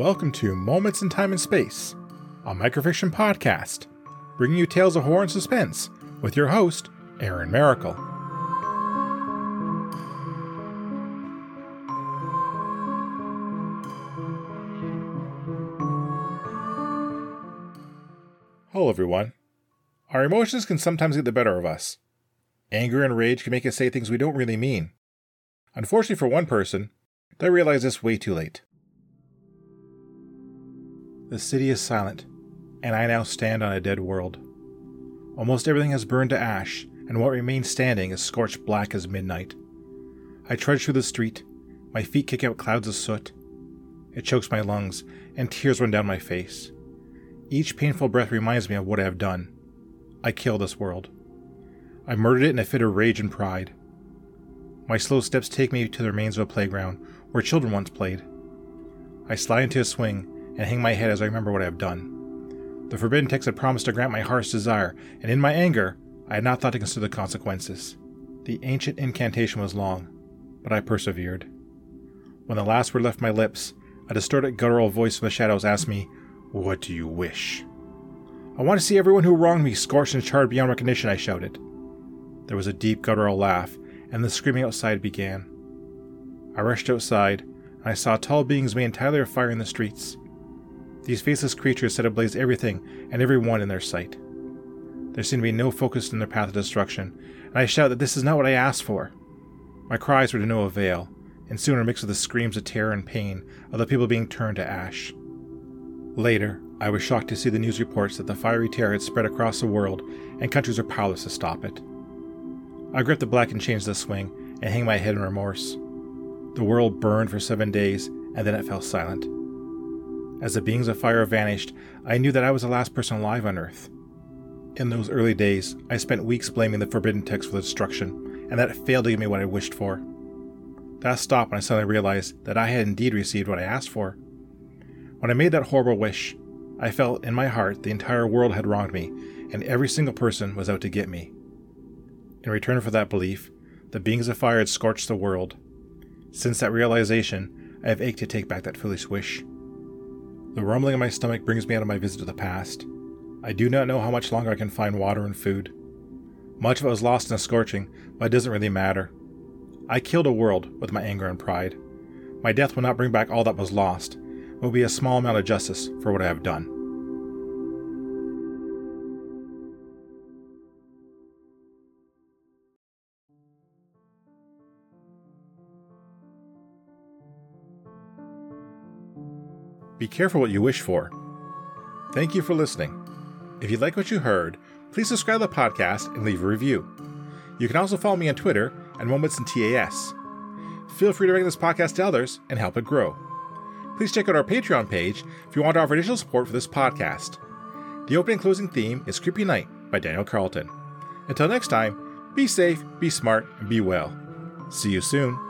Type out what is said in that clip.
Welcome to Moments in Time and Space, a microfiction podcast, bringing you tales of horror and suspense with your host, Aaron Maracle. Hello, everyone. Our emotions can sometimes get the better of us. Anger and rage can make us say things we don't really mean. Unfortunately for one person, they realize this way too late. The city is silent, and I now stand on a dead world. Almost everything has burned to ash, and what remains standing is scorched black as midnight. I trudge through the street, my feet kick out clouds of soot. It chokes my lungs, and tears run down my face. Each painful breath reminds me of what I have done. I kill this world. I murdered it in a fit of rage and pride. My slow steps take me to the remains of a playground where children once played. I slide into a swing and hang my head as I remember what I have done. The forbidden text had promised to grant my heart's desire, and in my anger, I had not thought to consider the consequences. The ancient incantation was long, but I persevered. When the last word left my lips, a distorted guttural voice from the shadows asked me, What do you wish? I want to see everyone who wronged me scorched and charred beyond recognition, I shouted. There was a deep guttural laugh, and the screaming outside began. I rushed outside, and I saw tall beings made entirely of fire in the streets. These faceless creatures set ablaze everything and everyone in their sight. There seemed to be no focus in their path of destruction, and I shouted that this is not what I asked for. My cries were to no avail, and soon were mixed with the screams of terror and pain of the people being turned to ash. Later, I was shocked to see the news reports that the fiery terror had spread across the world, and countries were powerless to stop it. I gripped the blackened chains of the swing and hang my head in remorse. The world burned for seven days, and then it fell silent. As the beings of fire vanished, I knew that I was the last person alive on Earth. In those early days, I spent weeks blaming the forbidden text for the destruction, and that it failed to give me what I wished for. That stopped when I suddenly realized that I had indeed received what I asked for. When I made that horrible wish, I felt in my heart the entire world had wronged me, and every single person was out to get me. In return for that belief, the beings of fire had scorched the world. Since that realization, I have ached to take back that foolish wish. The rumbling in my stomach brings me out of my visit to the past. I do not know how much longer I can find water and food. Much of it was lost in the scorching, but it doesn't really matter. I killed a world with my anger and pride. My death will not bring back all that was lost, but will be a small amount of justice for what I have done. Be careful what you wish for. Thank you for listening. If you like what you heard, please subscribe to the podcast and leave a review. You can also follow me on Twitter at Moments in TAS. Feel free to rate this podcast to others and help it grow. Please check out our Patreon page if you want to offer additional support for this podcast. The opening and closing theme is Creepy Night by Daniel Carlton. Until next time, be safe, be smart, and be well. See you soon.